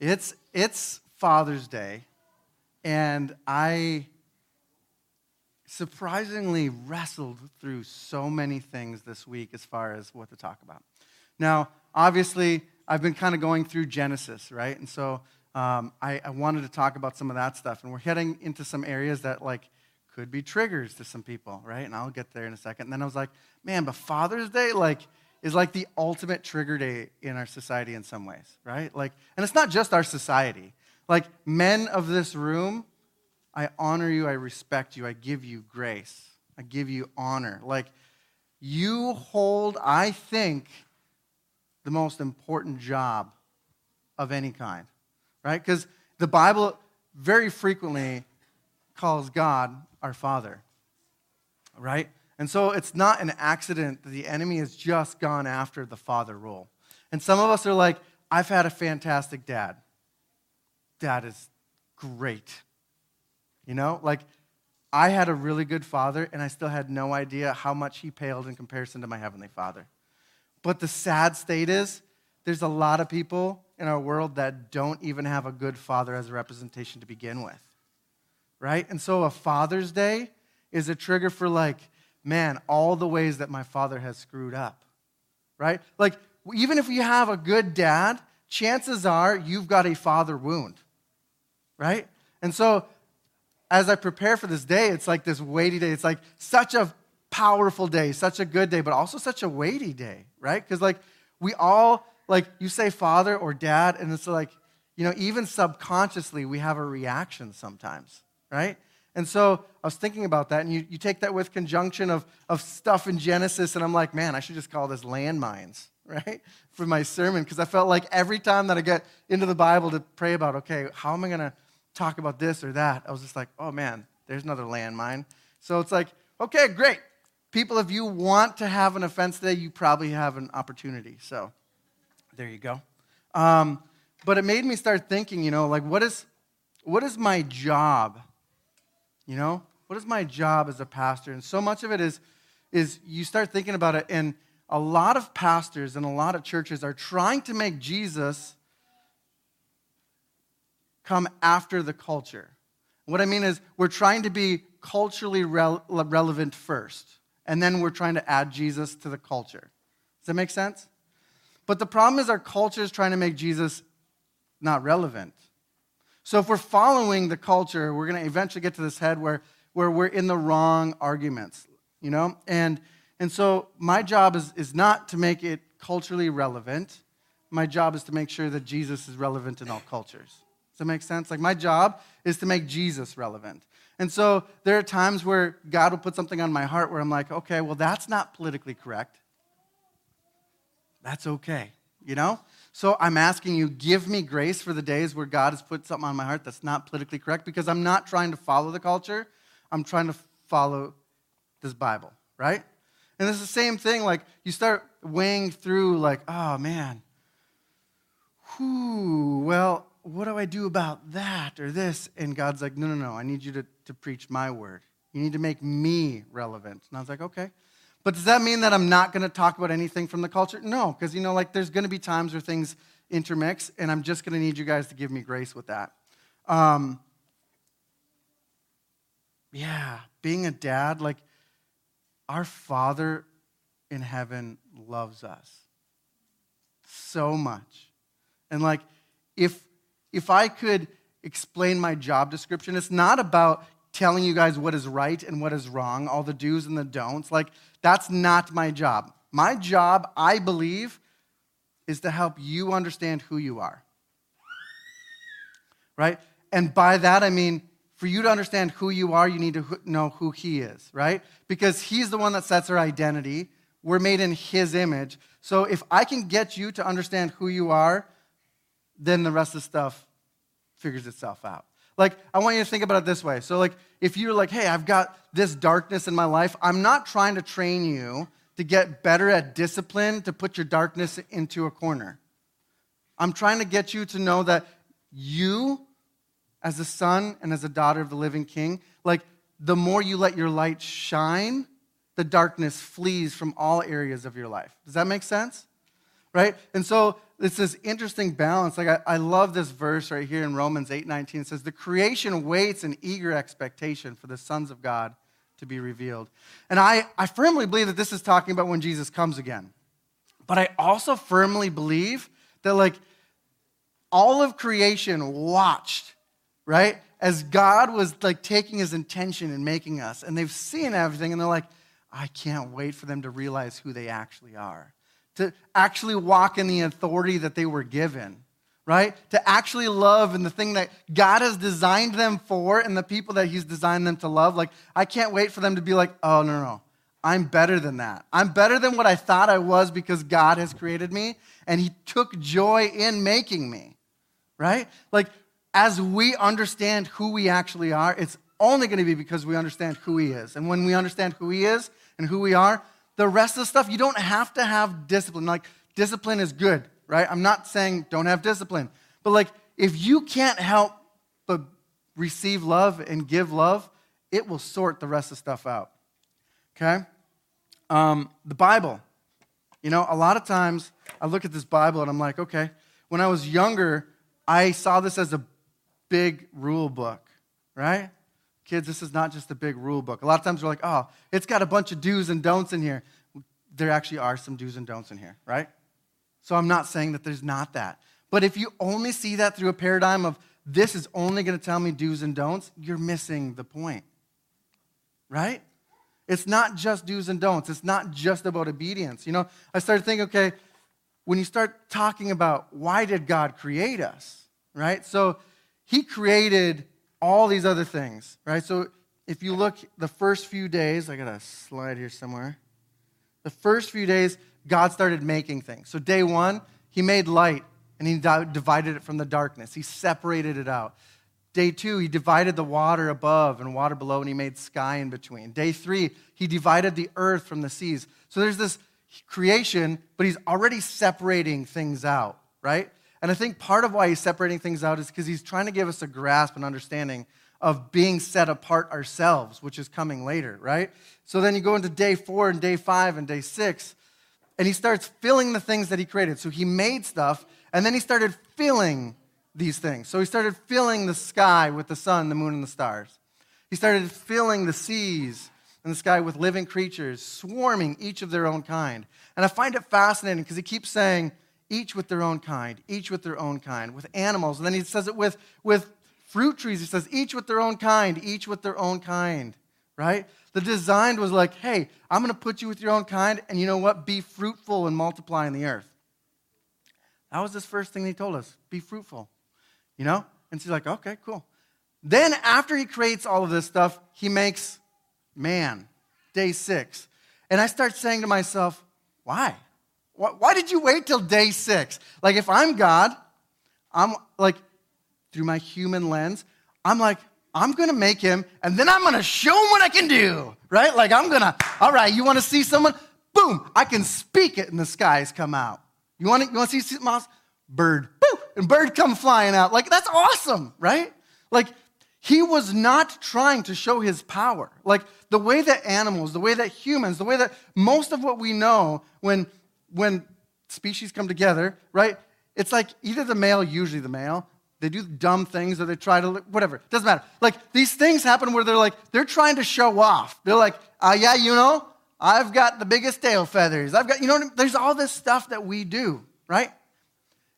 it's it's Father's Day, and I surprisingly wrestled through so many things this week as far as what to talk about. Now, obviously, I've been kind of going through Genesis, right? And so um, I, I wanted to talk about some of that stuff, and we're heading into some areas that like could be triggers to some people, right? And I'll get there in a second. And then I was like, man, but Father's Day, like, is like the ultimate trigger day in our society in some ways, right? Like, and it's not just our society. Like, men of this room, I honor you, I respect you, I give you grace, I give you honor. Like, you hold, I think, the most important job of any kind, right? Because the Bible very frequently calls God our Father, right? And so it's not an accident that the enemy has just gone after the father role. And some of us are like, I've had a fantastic dad. Dad is great. You know, like I had a really good father, and I still had no idea how much he paled in comparison to my heavenly father. But the sad state is, there's a lot of people in our world that don't even have a good father as a representation to begin with. Right? And so a Father's Day is a trigger for like, man, all the ways that my father has screwed up, right? Like, even if you have a good dad, chances are you've got a father wound, right? And so, as I prepare for this day, it's like this weighty day. It's like such a powerful day, such a good day, but also such a weighty day, right? Because, like, we all, like, you say father or dad, and it's like, you know, even subconsciously, we have a reaction sometimes, right? And so I was thinking about that, and you, you take that with conjunction of, of stuff in Genesis, and I'm like, man, I should just call this landmines, right? For my sermon, because I felt like every time that I get into the Bible to pray about, okay, how am I going to talk about this or that? I was just like, oh man, there's another landmine. So it's like, okay, great. People, if you want to have an offense today, you probably have an opportunity. So there you go. Um, but it made me start thinking, you know, like, what is, what is my job? You know, what is my job as a pastor? And so much of it is, is you start thinking about it, and a lot of pastors and a lot of churches are trying to make Jesus come after the culture. What I mean is, we're trying to be culturally re- relevant first, and then we're trying to add Jesus to the culture. Does that make sense? But the problem is, our culture is trying to make Jesus not relevant. So if we're following the culture, we're going to eventually get to this head where, where we're in the wrong arguments, you know? And, and so my job is, is not to make it culturally relevant. My job is to make sure that Jesus is relevant in all cultures. Does that make sense? Like my job is to make Jesus relevant. And so there are times where God will put something on my heart where I'm like, okay, well, that's not politically correct. That's okay, you know? So I'm asking you, give me grace for the days where God has put something on my heart that's not politically correct because I'm not trying to follow the culture. I'm trying to follow this Bible, right? And it's the same thing. Like you start weighing through, like, oh man, whoo, well, what do I do about that or this? And God's like, no, no, no, I need you to, to preach my word. You need to make me relevant. And I was like, okay. But does that mean that I'm not going to talk about anything from the culture? No, because, you know, like there's going to be times where things intermix, and I'm just going to need you guys to give me grace with that. Um, yeah, being a dad, like our Father in heaven loves us so much. And like, if if I could explain my job description, it's not about telling you guys what is right and what is wrong, all the do's and the don'ts. Like, that's not my job. My job, I believe, is to help you understand who you are. Right? And by that, I mean, for you to understand who you are, you need to know who He is, right? Because He's the one that sets our identity. We're made in His image. So if I can get you to understand who you are, then the rest of the stuff figures itself out. Like, I want you to think about it this way. So, like, if you're like, hey, I've got this darkness in my life, I'm not trying to train you to get better at discipline to put your darkness into a corner. I'm trying to get you to know that you, as a son and as a daughter of the living king, like, the more you let your light shine, the darkness flees from all areas of your life. Does that make sense? Right? And so it's this interesting balance. Like I, I love this verse right here in Romans 8 19. It says, The creation waits in eager expectation for the sons of God to be revealed. And I, I firmly believe that this is talking about when Jesus comes again. But I also firmly believe that like all of creation watched, right? As God was like taking his intention and making us, and they've seen everything, and they're like, I can't wait for them to realize who they actually are to actually walk in the authority that they were given, right? To actually love and the thing that God has designed them for and the people that He's designed them to love. Like, I can't wait for them to be like, oh, no, no. I'm better than that. I'm better than what I thought I was because God has created me and He took joy in making me, right? Like, as we understand who we actually are, it's only going to be because we understand who He is. And when we understand who He is and who we are, the rest of the stuff, you don't have to have discipline. Like, discipline is good, right? I'm not saying don't have discipline. But, like, if you can't help but receive love and give love, it will sort the rest of stuff out. Okay? Um, the Bible. You know, a lot of times I look at this Bible and I'm like, okay, when I was younger, I saw this as a big rule book, right? Kids, this is not just a big rule book. A lot of times we're like, oh, it's got a bunch of do's and don'ts in here. There actually are some do's and don'ts in here, right? So I'm not saying that there's not that. But if you only see that through a paradigm of this is only going to tell me do's and don'ts, you're missing the point, right? It's not just do's and don'ts. It's not just about obedience. You know, I started thinking, okay, when you start talking about why did God create us, right? So he created all these other things, right? So if you look the first few days, I got a slide here somewhere. The first few days, God started making things. So day one, he made light and he divided it from the darkness. He separated it out. Day two, he divided the water above and water below, and he made sky in between. Day three, he divided the earth from the seas. So there's this creation, but he's already separating things out, right? And I think part of why he's separating things out is because he's trying to give us a grasp and understanding of being set apart ourselves, which is coming later, right? So then you go into day four and day five and day six, and he starts filling the things that he created. So he made stuff, and then he started filling these things. So he started filling the sky with the sun, the moon, and the stars. He started filling the seas and the sky with living creatures, swarming each of their own kind. And I find it fascinating because he keeps saying, each with their own kind, each with their own kind, with animals. And then he says it with, with fruit trees. He says, each with their own kind, each with their own kind, right? The design was like, hey, I'm going to put you with your own kind, and you know what? Be fruitful and multiply in the earth. That was his first thing he told us be fruitful, you know? And she's like, okay, cool. Then, after he creates all of this stuff, he makes man, day six. And I start saying to myself, why? Why did you wait till day six? Like, if I'm God, I'm like, through my human lens, I'm like, I'm gonna make him, and then I'm gonna show him what I can do, right? Like, I'm gonna, all right, you wanna see someone? Boom, I can speak it, and the skies come out. You wanna, you wanna see mouse? Bird, boom, and bird come flying out. Like, that's awesome, right? Like, he was not trying to show his power. Like, the way that animals, the way that humans, the way that most of what we know when when species come together, right? It's like either the male, usually the male, they do dumb things or they try to, whatever. Doesn't matter. Like these things happen where they're like, they're trying to show off. They're like, uh, yeah, you know, I've got the biggest tail feathers. I've got, you know, I mean? there's all this stuff that we do, right?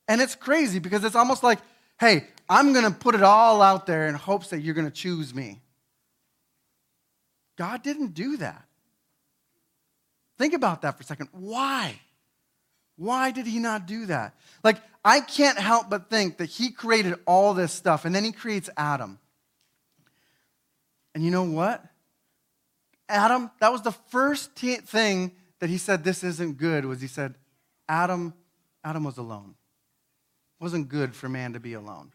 And it's crazy because it's almost like, hey, I'm going to put it all out there in hopes that you're going to choose me. God didn't do that. Think about that for a second. Why? Why did he not do that? Like, I can't help but think that he created all this stuff and then he creates Adam. And you know what? Adam, that was the first t- thing that he said this isn't good was he said Adam Adam was alone. It wasn't good for man to be alone.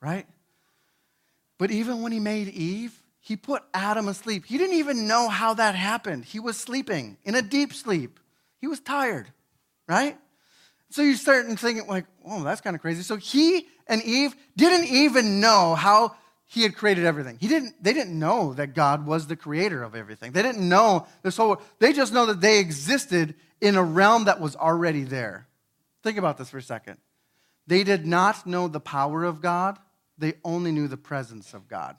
Right? But even when he made Eve, he put Adam asleep. He didn't even know how that happened. He was sleeping in a deep sleep. He was tired right? So you start thinking, like, oh, that's kind of crazy. So he and Eve didn't even know how he had created everything. He didn't, they didn't know that God was the creator of everything. They didn't know this whole, they just know that they existed in a realm that was already there. Think about this for a second. They did not know the power of God, they only knew the presence of God.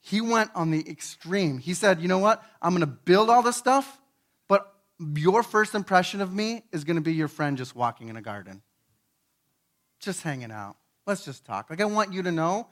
He went on the extreme. He said, You know what? I'm going to build all this stuff, your first impression of me is going to be your friend just walking in a garden, just hanging out. Let's just talk. Like, I want you to know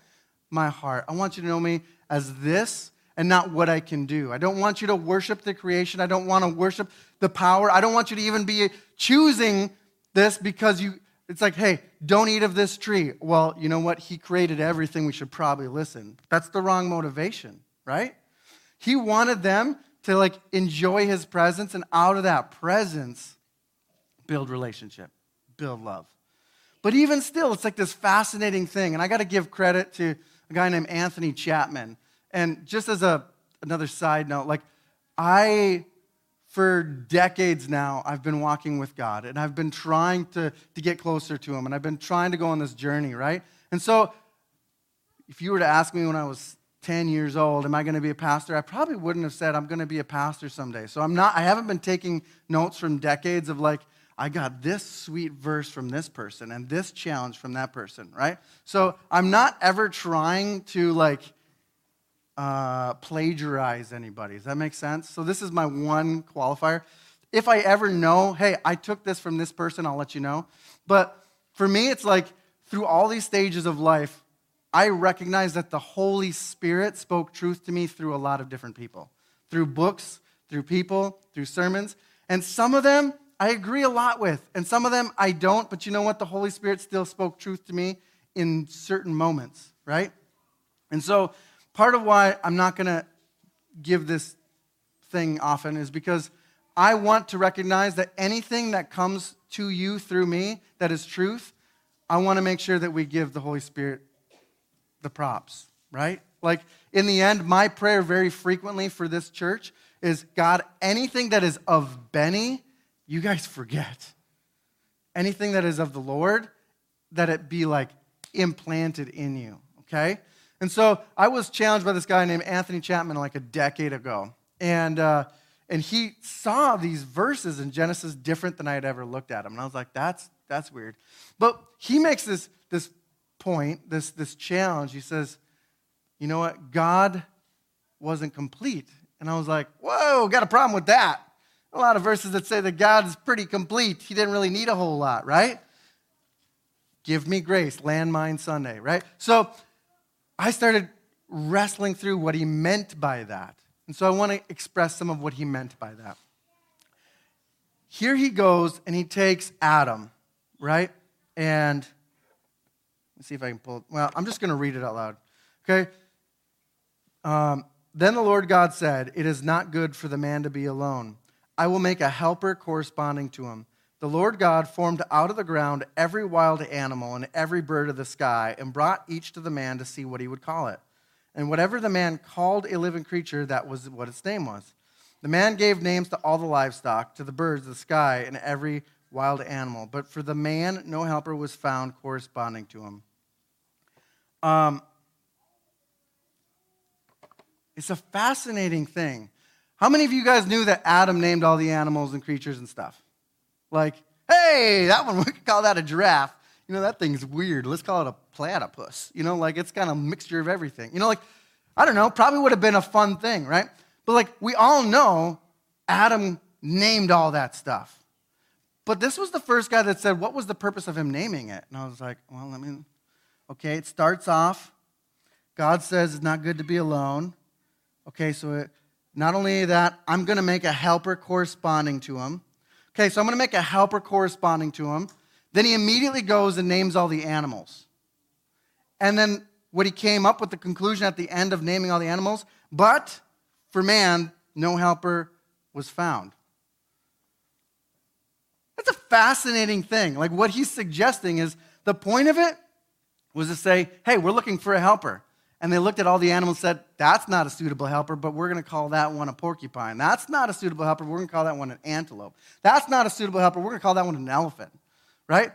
my heart. I want you to know me as this and not what I can do. I don't want you to worship the creation. I don't want to worship the power. I don't want you to even be choosing this because you it's like, hey, don't eat of this tree. Well, you know what? He created everything. We should probably listen. That's the wrong motivation, right? He wanted them to like enjoy his presence and out of that presence build relationship, build love. But even still, it's like this fascinating thing. And I got to give credit to a guy named Anthony Chapman. And just as a, another side note, like I, for decades now, I've been walking with God and I've been trying to, to get closer to Him and I've been trying to go on this journey, right? And so, if you were to ask me when I was 10 years old, am I going to be a pastor? I probably wouldn't have said I'm going to be a pastor someday. So I'm not, I haven't been taking notes from decades of like, I got this sweet verse from this person and this challenge from that person, right? So I'm not ever trying to like uh, plagiarize anybody. Does that make sense? So this is my one qualifier. If I ever know, hey, I took this from this person, I'll let you know. But for me, it's like through all these stages of life, I recognize that the Holy Spirit spoke truth to me through a lot of different people, through books, through people, through sermons. And some of them I agree a lot with, and some of them I don't, but you know what? The Holy Spirit still spoke truth to me in certain moments, right? And so part of why I'm not going to give this thing often is because I want to recognize that anything that comes to you through me that is truth, I want to make sure that we give the Holy Spirit the props, right? Like in the end, my prayer very frequently for this church is God, anything that is of Benny, you guys forget. Anything that is of the Lord, that it be like implanted in you, okay? And so I was challenged by this guy named Anthony Chapman like a decade ago. And, uh, and he saw these verses in Genesis different than I had ever looked at them. And I was like, that's, that's weird. But he makes this, this point, this, this challenge. He says, you know what? God wasn't complete. And I was like, whoa, got a problem with that. A lot of verses that say that God is pretty complete. He didn't really need a whole lot, right? Give me grace, landmine Sunday, right? So I started wrestling through what he meant by that. And so I want to express some of what he meant by that. Here he goes and he takes Adam, right? And let's see if I can pull it. Well, I'm just going to read it out loud. Okay? Um, then the Lord God said, It is not good for the man to be alone. I will make a helper corresponding to him. The Lord God formed out of the ground every wild animal and every bird of the sky and brought each to the man to see what he would call it. And whatever the man called a living creature, that was what its name was. The man gave names to all the livestock, to the birds the sky, and every wild animal. But for the man, no helper was found corresponding to him. Um, it's a fascinating thing. How many of you guys knew that Adam named all the animals and creatures and stuff? Like, hey, that one, we could call that a giraffe. You know, that thing's weird. Let's call it a platypus. You know, like it's kind of a mixture of everything. You know, like, I don't know, probably would have been a fun thing, right? But like, we all know Adam named all that stuff. But this was the first guy that said, What was the purpose of him naming it? And I was like, Well, let me, okay, it starts off. God says it's not good to be alone. Okay, so it, not only that, I'm going to make a helper corresponding to him. Okay, so I'm going to make a helper corresponding to him. Then he immediately goes and names all the animals. And then what he came up with the conclusion at the end of naming all the animals, but for man, no helper was found. That's a fascinating thing. Like what he's suggesting is the point of it was to say, hey, we're looking for a helper. And they looked at all the animals and said, That's not a suitable helper, but we're going to call that one a porcupine. That's not a suitable helper, we're going to call that one an antelope. That's not a suitable helper, we're going to call that one an elephant, right?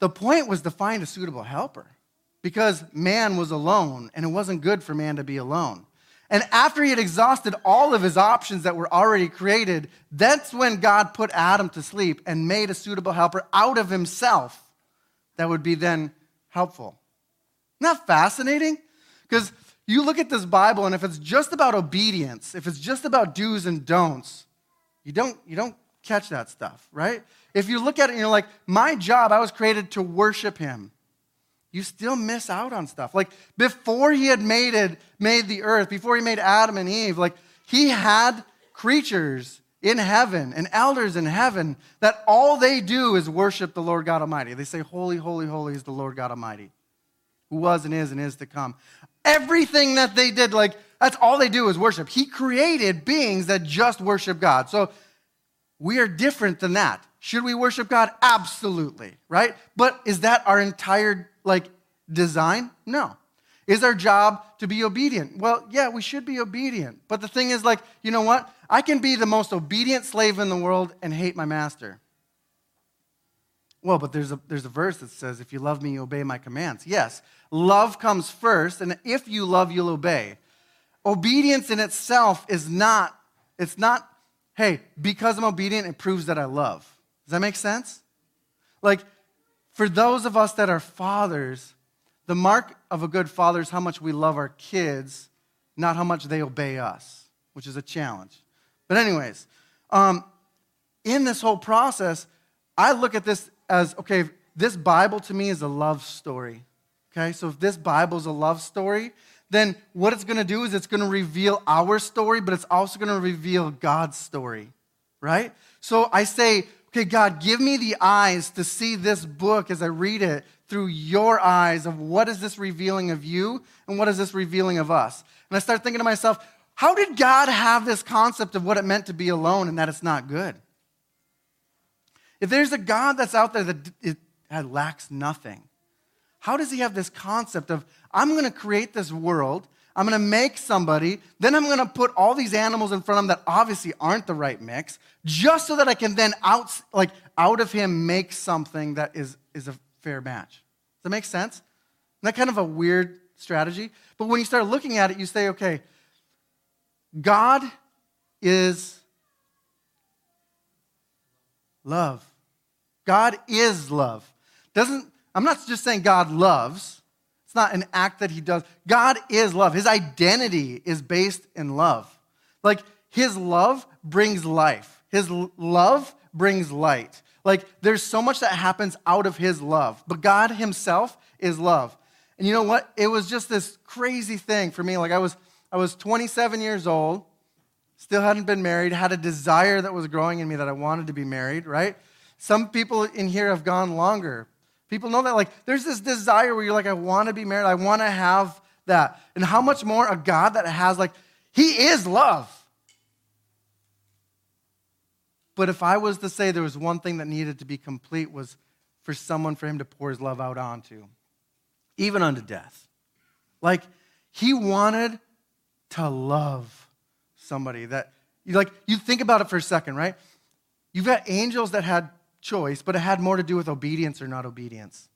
The point was to find a suitable helper because man was alone and it wasn't good for man to be alone. And after he had exhausted all of his options that were already created, that's when God put Adam to sleep and made a suitable helper out of himself that would be then helpful. Isn't that fascinating? Because you look at this Bible, and if it's just about obedience, if it's just about do's and don'ts, you don't, you don't catch that stuff, right? If you look at it and you're like, my job, I was created to worship him, you still miss out on stuff. Like before he had made it, made the earth, before he made Adam and Eve, like he had creatures in heaven and elders in heaven that all they do is worship the Lord God Almighty. They say, Holy, holy, holy is the Lord God Almighty, who was and is and is to come. Everything that they did, like, that's all they do is worship. He created beings that just worship God. So we are different than that. Should we worship God? Absolutely, right? But is that our entire, like, design? No. Is our job to be obedient? Well, yeah, we should be obedient. But the thing is, like, you know what? I can be the most obedient slave in the world and hate my master. Well, but there's a, there's a verse that says, if you love me, you obey my commands. Yes, love comes first, and if you love, you'll obey. Obedience in itself is not, it's not, hey, because I'm obedient, it proves that I love. Does that make sense? Like, for those of us that are fathers, the mark of a good father is how much we love our kids, not how much they obey us, which is a challenge. But, anyways, um, in this whole process, I look at this as okay, this Bible to me is a love story. Okay, so if this Bible is a love story, then what it's to do is it's to reveal our story, but it's also to reveal God's story, right? So I say, okay, God, give me the eyes to see this book as I read it through your eyes of what is this revealing of you and what is this revealing of us. And I start thinking to myself, how did God have this concept of what it meant to be alone and that it's not good? If there's a God that's out there that lacks nothing, how does he have this concept of, I'm going to create this world, I'm to make somebody, then I'm to put all these animals in front of him that obviously aren't the right mix, just so that I can then out, like, out of him make something that is, is a fair match. Does that make sense? Isn't that kind of a weird strategy? But when you start looking at it, you say, okay, God is love. God is love. Doesn't I'm not just saying God loves. It's not an act that he does. God is love. His identity is based in love. Like his love brings life. His love brings light. Like there's so much that happens out of his love. But God himself is love. And you know what? It was just this crazy thing for me. Like I was I was 27 years old, still hadn't been married, had a desire that was growing in me that I wanted to be married, right? Some people in here have gone longer. People know that, like, there's this desire where you're like, I want to be married, I want to have that. And how much more a God that has, like, He is love. But if I was to say there was one thing that needed to be complete, was for someone for Him to pour His love out onto, even unto death. Like, He wanted to love somebody that, like, you think about it for a second, right? You've got angels that had choice, but it had more to do with obedience or not obedience,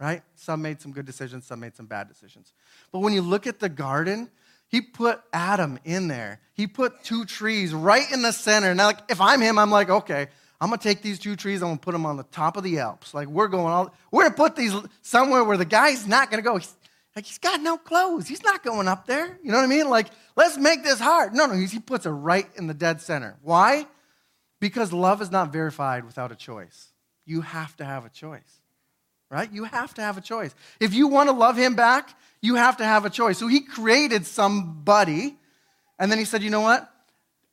right? Some made some good decisions, some made some bad decisions. But when you look at the garden, he put Adam in there. He put two trees right in the center. Now, like, if I'm him, I'm like, okay, I'm gonna take these two trees, I'm gonna put them on the top of the Alps. Like, we're going all, we're gonna put these somewhere where the guy's not gonna go. He's, like, he's got no clothes. He's not going up there. You know what I mean? Like, let's make this hard. No, no, he puts it right in the dead center. Why? Because love is not verified without a choice. You have to have a choice, right? You have to have a choice. If you want to love him back, you have to have a choice. So he created somebody, and then he said, You know what?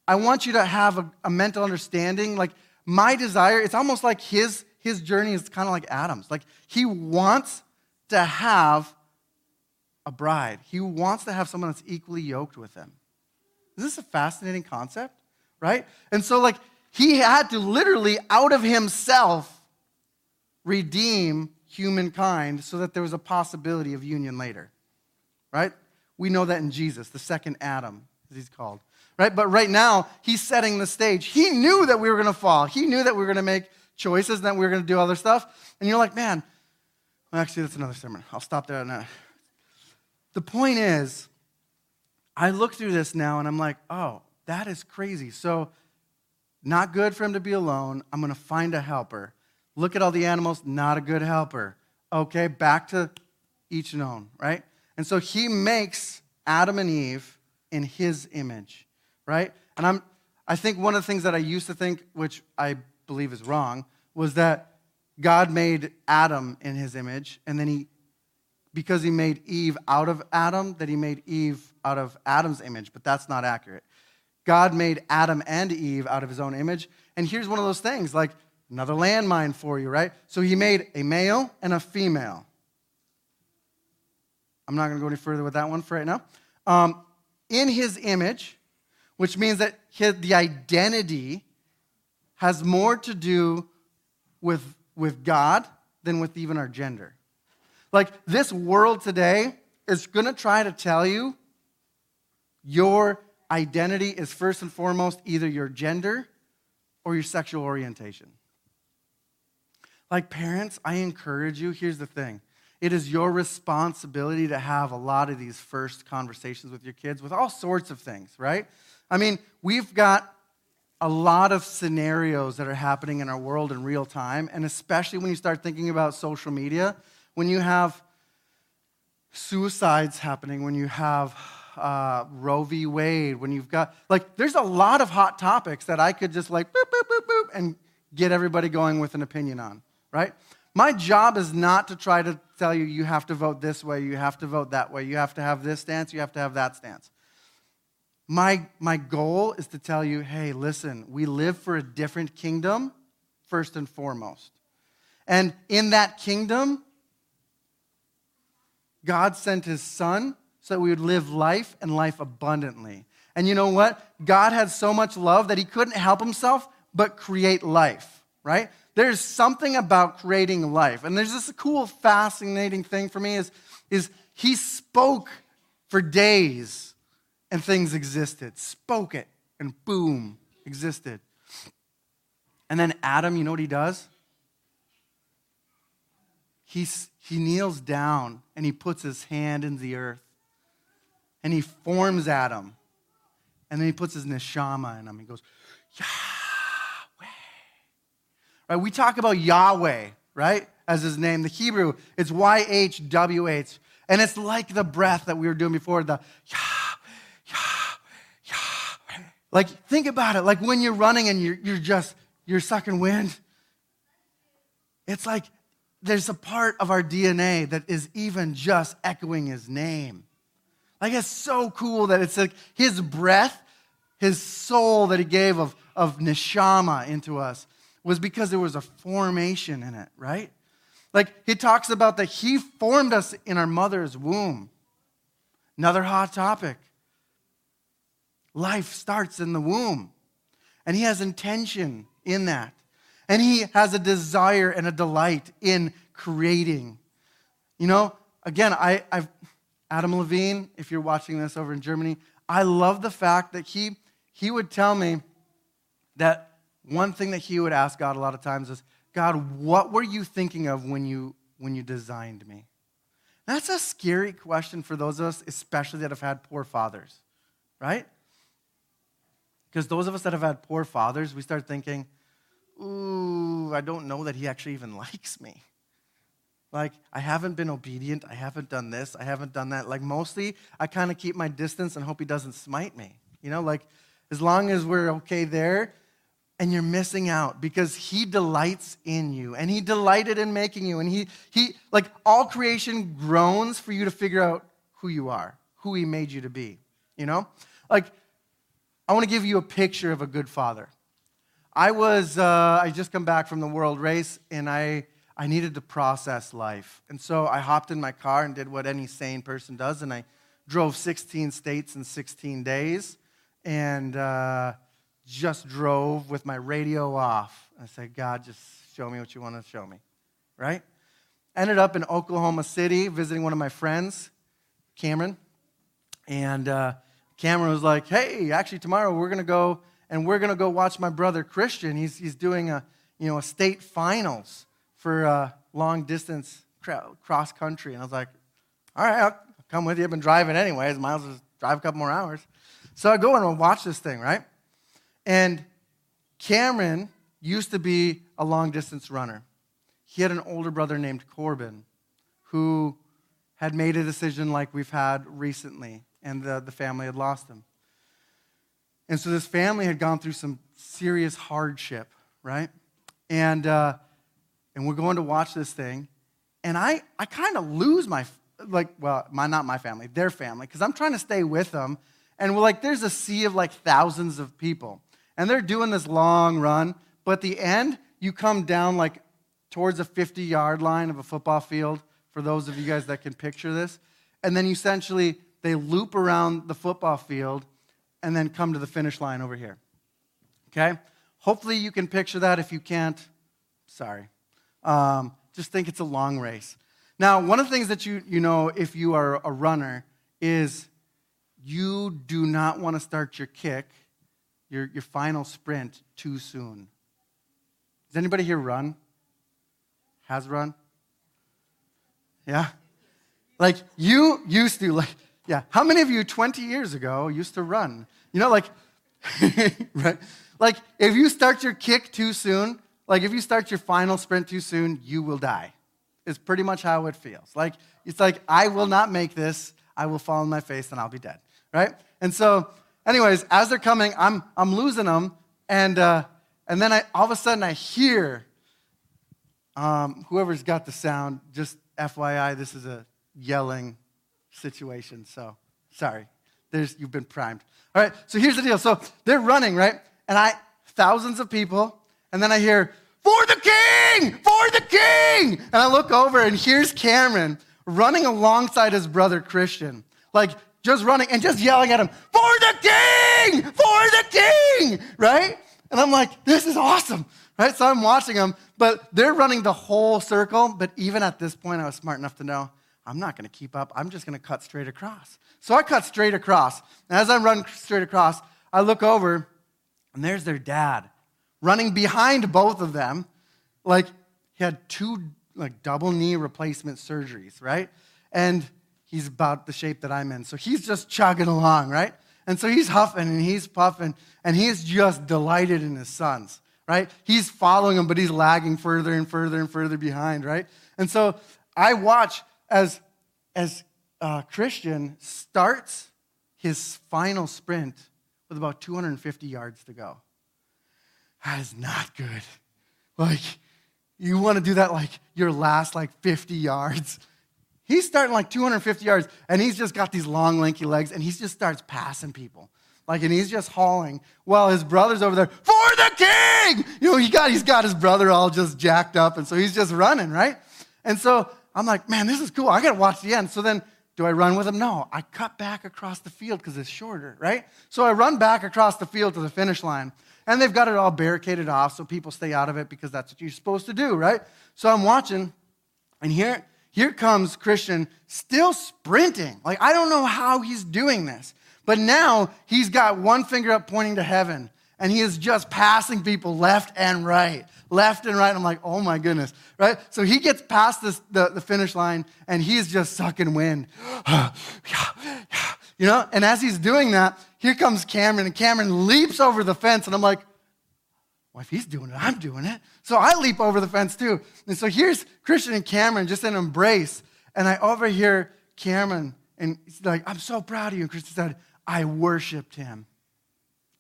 I want you to have a, a mental understanding. Like, my desire, it's almost like his, his journey is kind of like Adam's. Like, he wants to have a bride, he wants to have someone that's equally yoked with him. Is this a fascinating concept? Right? And so, like, he had to literally, out of himself, redeem humankind so that there was a possibility of union later. Right? We know that in Jesus, the second Adam, as he's called. Right? But right now, he's setting the stage. He knew that we were going to fall. He knew that we were going to make choices and that we were going to do other stuff. And you're like, man, well, actually, that's another sermon. I'll stop there. The point is, I look through this now and I'm like, oh, that is crazy. So, not good for him to be alone. I'm going to find a helper. Look at all the animals, not a good helper. Okay, back to each known, right? And so he makes Adam and Eve in his image, right? And I'm I think one of the things that I used to think, which I believe is wrong, was that God made Adam in his image, and then he, because he made Eve out of Adam, that he made Eve out of Adam's image, but that's not accurate. God made Adam and Eve out of his own image. And here's one of those things like another landmine for you, right? So he made a male and a female. I'm not going to go any further with that one for right now. Um, in his image, which means that the identity has more to do with, with God than with even our gender. Like this world today is going to try to tell you your identity is first and foremost either your gender or your sexual orientation. Like parents, I encourage you, here's the thing it is your responsibility to have a lot of these first conversations with your kids with all sorts of things, right? I mean, we've got a lot of scenarios that are happening in our world in real time, and especially when you start thinking about social media, when you have suicides happening, when you have uh, Roe v. Wade, when you've got, like, there's a lot of hot topics that I could just, like, boop, boop, boop, boop, and get everybody going with an opinion on, right? My job is not to try to tell you, you have to vote this way, you have to vote that way, you have to have this stance, you have to have that stance. My, my goal is to tell you, hey, listen, we live for a different kingdom, first and foremost. And in that kingdom, God sent his son so that we would live life and life abundantly. And you know what? God had so much love that he couldn't help himself but create life, right? There's something about creating life. And there's this cool, fascinating thing for me is, is he spoke for days and things existed. Spoke it and boom, existed. And then Adam, you know what he does? He's, he kneels down and he puts his hand in the earth and he forms Adam. And then he puts his neshama in him. He goes, yeah Right? We talk about Yahweh, right, as his name. The Hebrew, it's Y H W H. And it's like the breath that we were doing before, the Yah, Yah, Yah. Like, think about it. Like when you're running and you're, you're just, you're sucking wind. It's like there's a part of our DNA that is even just echoing his name. Like, it's so cool that it's like his breath, his soul that he gave of, of neshama into us was because there was a formation in it, right? Like he talks about that he formed us in our mother's womb. Another hot topic. Life starts in the womb. And he has intention in that. And he has a desire and a delight in creating. You know, again, I, I've Adam Levine, if you're watching this over in Germany, I love the fact that he he would tell me that one thing that he would ask God a lot of times is, God, what were you thinking of when you, when you designed me? That's a scary question for those of us, especially that have had poor fathers, right? Because those of us that have had poor fathers, we start thinking, ooh, I don't know that he actually even likes me. Like, I haven't been obedient. I haven't done this. I haven't done that. Like, mostly, I kind of keep my distance and hope he doesn't smite me. You know, like, as long as we're okay there, and you're missing out because he delights in you and he delighted in making you and he he like all creation groans for you to figure out who you are who he made you to be you know like i want to give you a picture of a good father i was uh, i just come back from the world race and i i needed to process life and so i hopped in my car and did what any sane person does and i drove 16 states in 16 days and uh, just drove with my radio off. I said, God, just show me what you want to show me, right? Ended up in Oklahoma City visiting one of my friends, Cameron. And uh, Cameron was like, hey, actually, tomorrow we're going to go and we're going to go watch my brother Christian. He's, he's doing a, you know, a state finals for uh, long distance cross country. And I was like, all right, I'll come with you. I've been driving anyways. Miles is drive a couple more hours. So I go and I watch this thing, right? And Cameron used to be a long distance runner. He had an older brother named Corbin who had made a decision like we've had recently, and the, the family had lost him. And so this family had gone through some serious hardship, right? And, uh, and we're going to watch this thing, and I, I kind of lose my, like, well, my, not my family, their family, because I'm trying to stay with them. And we're like, there's a sea of like thousands of people. And they're doing this long run, but the end, you come down like towards a 50 yard line of a football field, for those of you guys that can picture this. And then essentially, they loop around the football field and then come to the finish line over here. Okay? Hopefully, you can picture that. If you can't, sorry. Um, just think it's a long race. Now, one of the things that you, you know if you are a runner is you do not want to start your kick, your, your final sprint, too soon. Does anybody here run? Has run? Yeah? Like you used to, like, yeah. How many of you 20 years ago used to run? You know, like, right? Like, if you start your kick too soon, like, if you start your final sprint too soon, you will die. It's pretty much how it feels. Like, it's like, I will not make this. I will fall on my face and I'll be dead, right? And so, anyways, as they're coming, I'm, I'm losing them. And, uh, and then I, all of a sudden I hear um, whoever's got the sound, just FYI, this is a yelling situation. So, sorry. There's, you've been primed. All right, so here's the deal. So they're running, right? And I, thousands of people, and then I hear, for the king, for the king. And I look over, and here's Cameron running alongside his brother Christian, like just running and just yelling at him, for the king, for the king, right? And I'm like, this is awesome, right? So I'm watching them, but they're running the whole circle. But even at this point, I was smart enough to know I'm not going to keep up. I'm just going to cut straight across. So I cut straight across. And as I'm running straight across, I look over, and there's their dad running behind both of them. Like he had two like double knee replacement surgeries, right? And he's about the shape that I'm in. So he's just chugging along, right? And so he's huffing and he's puffing, and he's just delighted in his sons, right? He's following them, but he's lagging further and further and further behind, right? And so I watch as, as uh, Christian starts his final sprint with about 250 yards to go. That is not good. Like, you want to do that like your last like 50 yards. He's starting like 250 yards, and he's just got these long, lanky legs, and he just starts passing people. Like, and he's just hauling while his brother's over there, for the king! You know, he got, he's got his brother all just jacked up, and so he's just running, right? And so I'm like, man, this is cool. I got to watch the end. So then, do I run with him? No, I cut back across the field because it's shorter, right? So I run back across the field to the finish line, and they've got it all barricaded off so people stay out of it because that's what you're supposed to do, right? So I'm watching, and here, here comes Christian still sprinting. Like, I don't know how he's doing this, but now he's got one finger up pointing to heaven, and he is just passing people left and right, left and right. I'm like, oh my goodness, right? So he gets past this, the, the finish line, and he's just sucking wind. you know, and as he's doing that, here comes Cameron, and Cameron leaps over the fence, and I'm like, well, if he's doing it, I'm doing it. So I leap over the fence too. And so here's Christian and Cameron just in an embrace. And I overhear Cameron, and he's like, I'm so proud of you. And Christian said, I worshiped him.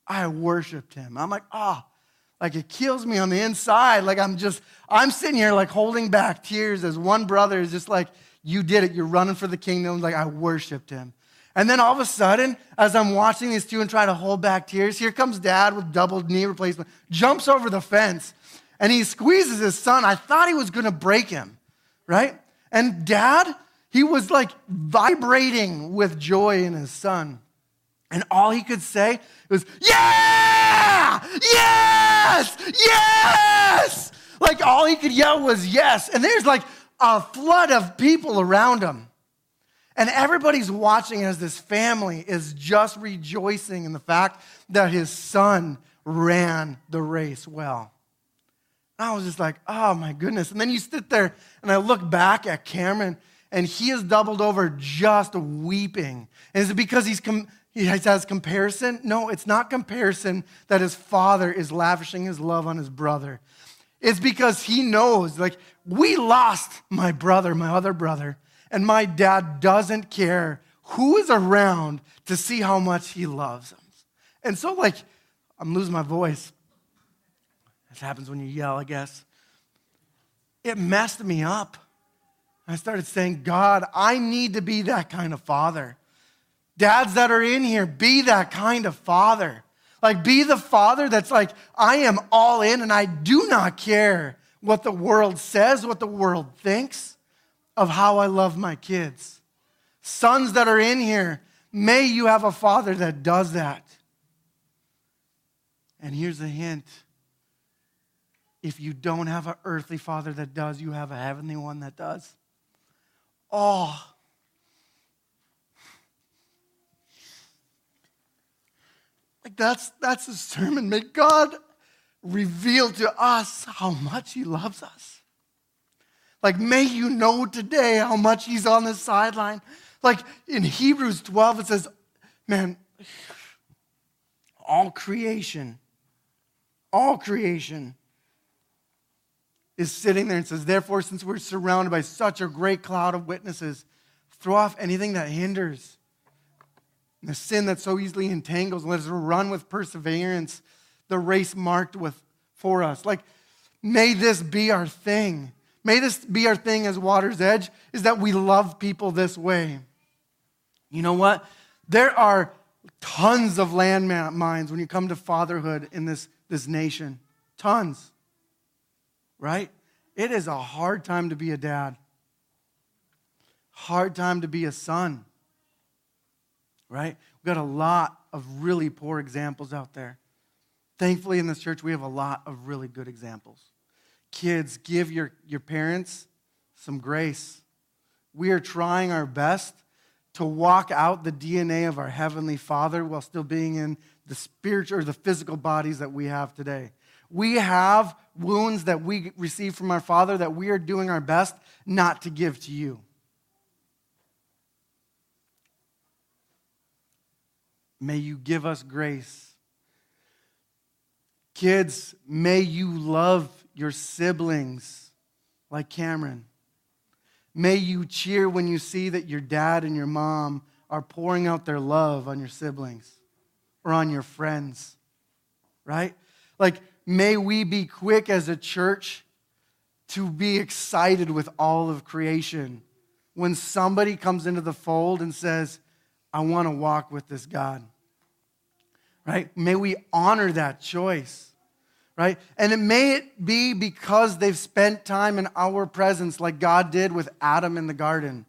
I worshiped him. I'm like, oh, like it kills me on the inside. Like I'm just, I'm sitting here like holding back tears as one brother is just like, you did it. You're running for the kingdom. Like I worshiped him. And then all of a sudden, as I'm watching these two and trying to hold back tears, here comes dad with double knee replacement, jumps over the fence, and he squeezes his son. I thought he was gonna break him, right? And dad, he was like vibrating with joy in his son. And all he could say was, Yeah! Yes! Yes! Like all he could yell was yes. And there's like a flood of people around him. And everybody's watching as this family is just rejoicing in the fact that his son ran the race well. I was just like, oh my goodness. And then you sit there and I look back at Cameron and he is doubled over just weeping. And is it because he's com- he has comparison? No, it's not comparison that his father is lavishing his love on his brother. It's because he knows, like, we lost my brother, my other brother, and my dad doesn't care who is around to see how much he loves him. And so, like, I'm losing my voice. This happens when you yell, I guess. It messed me up. I started saying, God, I need to be that kind of father. Dads that are in here, be that kind of father. Like, be the father that's like, I am all in and I do not care what the world says, what the world thinks of how I love my kids. Sons that are in here, may you have a father that does that. And here's a hint if you don't have an earthly father that does, you have a heavenly one that does. Oh, Like that's that's a sermon. May God reveal to us how much He loves us. Like, may you know today how much He's on the sideline. Like in Hebrews 12, it says, man, all creation, all creation is sitting there and says, therefore, since we're surrounded by such a great cloud of witnesses, throw off anything that hinders the sin that so easily entangles. And let us run with perseverance the race marked with for us. Like, may this be our thing. May this be our thing as Water's Edge, is that we love people this way. You know what? There are tons of landmines when you come to fatherhood in this, this nation. Tons. Right? It is a hard time to be a dad. Hard time to be a son right? We've got a lot of really poor examples out there. Thankfully, in this church, we have a lot of really good examples. Kids, give your, your parents some grace. We are trying our best to walk out the DNA of our Heavenly Father while still being in the spiritual or the physical bodies that we have today. We have wounds that we receive from our Father that we are doing our best not to give to you. May you give us grace. Kids, may you love your siblings like Cameron. May you cheer when you see that your dad and your mom are pouring out their love on your siblings or on your friends, right? Like, may we be quick as a church to be excited with all of creation when somebody comes into the fold and says, I want to walk with this God. Right? May we honor that choice. Right? And it may it be because they've spent time in our presence like God did with Adam in the garden.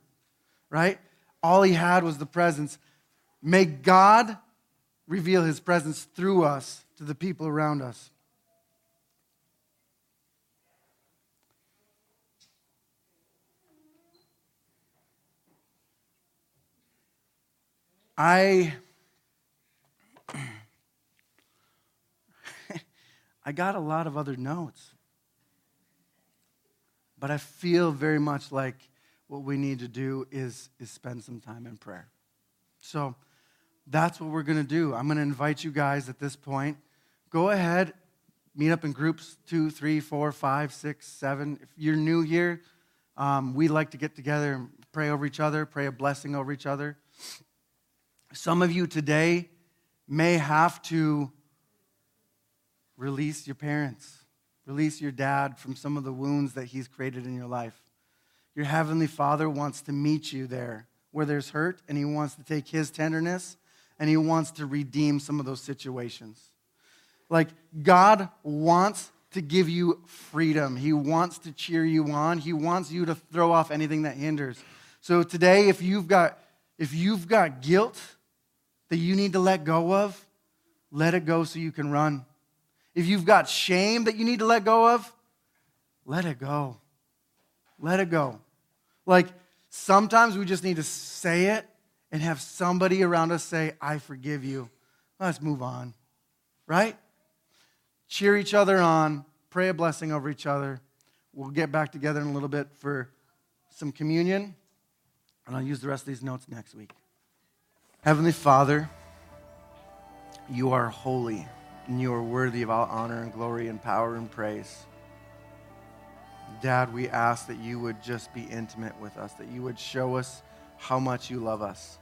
Right? All he had was the presence. May God reveal his presence through us to the people around us. I I got a lot of other notes. But I feel very much like what we need to do is, is spend some time in prayer. So that's what we're going to do. I'm going to invite you guys at this point. Go ahead, meet up in groups two, three, four, five, six, seven. If you're new here, um, we like to get together and pray over each other, pray a blessing over each other. Some of you today may have to release your parents, release your dad from some of the wounds that he's created in your life. Your heavenly Father wants to meet you there where there's hurt, and he wants to take his tenderness and he wants to redeem some of those situations. Like, God wants to give you freedom. He wants to cheer you on. He wants you to throw off anything that hinders. So today, if you've got if you've got guilt that you need to let go of, let it go so you can run. If you've got shame that you need to let go of, let it go. Let it go. Like sometimes we just need to say it and have somebody around us say, I forgive you. Let's move on. Right? Cheer each other on, pray a blessing over each other. We'll get back together in a little bit for some communion. And I'll use the rest of these notes next week. Heavenly Father, you are holy and you are worthy of all honor and glory and power and praise. Dad, we ask that you would just be intimate with us, that you would show us how much you love us.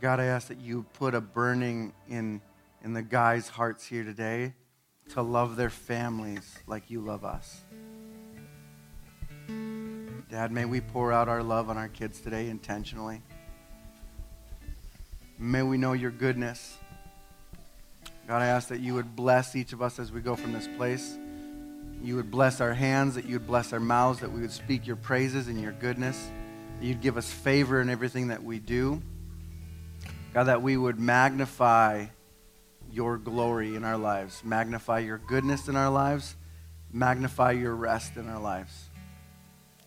God, I ask that you put a burning in, in the guys' hearts here today to love their families like you love us. Dad, may we pour out our love on our kids today intentionally. May we know your goodness. God, I ask that you would bless each of us as we go from this place. You would bless our hands, that you would bless our mouths, that we would speak your praises and your goodness, that you'd give us favor in everything that we do. God, that we would magnify your glory in our lives, magnify your goodness in our lives, magnify your rest in our lives.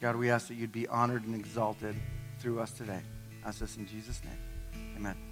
God, we ask that you'd be honored and exalted through us today. I ask this in Jesus' name. Amen.